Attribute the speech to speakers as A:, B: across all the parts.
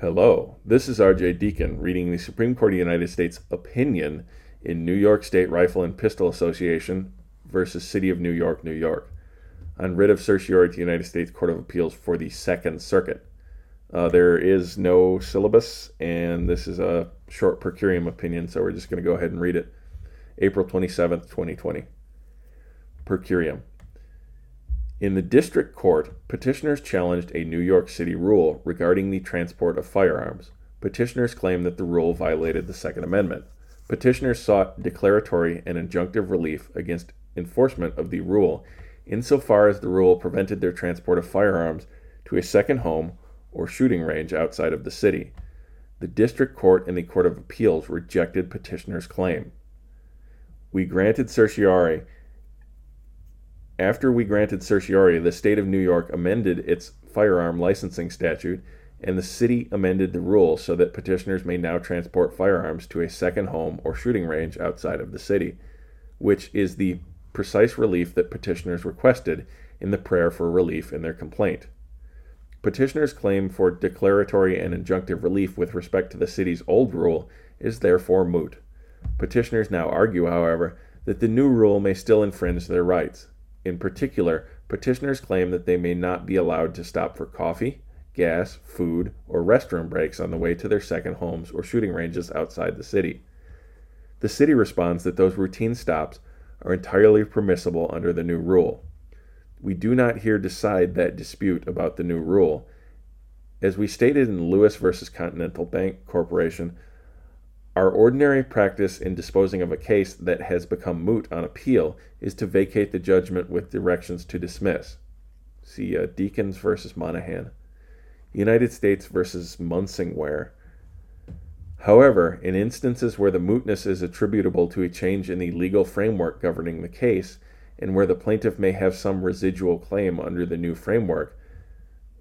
A: Hello, this is RJ Deacon reading the Supreme Court of the United States opinion in New York State Rifle and Pistol Association versus City of New York, New York, on writ of certiorari to the United States Court of Appeals for the Second Circuit. Uh, there is no syllabus, and this is a short per curiam opinion, so we're just going to go ahead and read it. April 27th, 2020. Per curiam. In the district court, petitioners challenged a New York City rule regarding the transport of firearms. Petitioners claimed that the rule violated the Second Amendment. Petitioners sought declaratory and injunctive relief against enforcement of the rule insofar as the rule prevented their transport of firearms to a second home or shooting range outside of the city. The district court and the Court of Appeals rejected petitioners' claim. We granted certiorari after we granted certiorari, the state of New York amended its firearm licensing statute, and the city amended the rule so that petitioners may now transport firearms to a second home or shooting range outside of the city, which is the precise relief that petitioners requested in the prayer for relief in their complaint. Petitioners' claim for declaratory and injunctive relief with respect to the city's old rule is therefore moot. Petitioners now argue, however, that the new rule may still infringe their rights. In particular, petitioners claim that they may not be allowed to stop for coffee, gas, food, or restroom breaks on the way to their second homes or shooting ranges outside the city. The city responds that those routine stops are entirely permissible under the new rule. We do not here decide that dispute about the new rule. As we stated in Lewis v. Continental Bank Corporation, our ordinary practice in disposing of a case that has become moot on appeal is to vacate the judgment with directions to dismiss. See uh, Deakins versus Monahan. United States versus Munsingwear. However, in instances where the mootness is attributable to a change in the legal framework governing the case, and where the plaintiff may have some residual claim under the new framework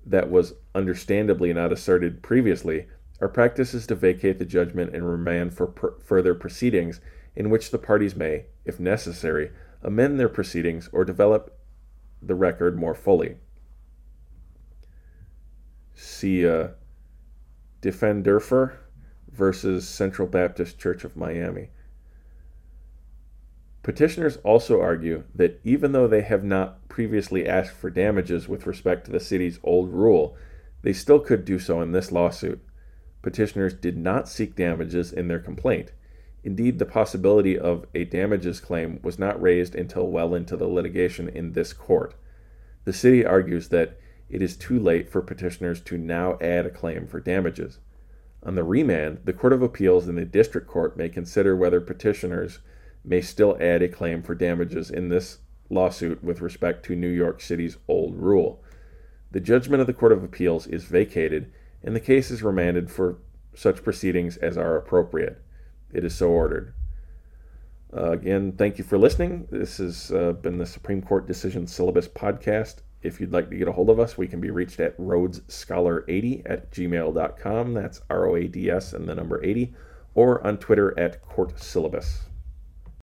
A: that was understandably not asserted previously, our practice is to vacate the judgment and remand for further proceedings in which the parties may, if necessary, amend their proceedings or develop the record more fully. See uh, Diffenderfer versus Central Baptist Church of Miami. Petitioners also argue that even though they have not previously asked for damages with respect to the city's old rule, they still could do so in this lawsuit petitioners did not seek damages in their complaint. Indeed, the possibility of a damages claim was not raised until well into the litigation in this court. The city argues that it is too late for petitioners to now add a claim for damages. On the remand, the Court of Appeals and the District Court may consider whether petitioners may still add a claim for damages in this lawsuit with respect to New York City's old rule. The judgment of the Court of Appeals is vacated and the case is remanded for such proceedings as are appropriate. It is so ordered. Uh, again, thank you for listening. This has uh, been the Supreme Court Decision Syllabus Podcast. If you'd like to get a hold of us, we can be reached at roadscholar80 at gmail.com. That's R O A D S and the number 80, or on Twitter at Court Syllabus.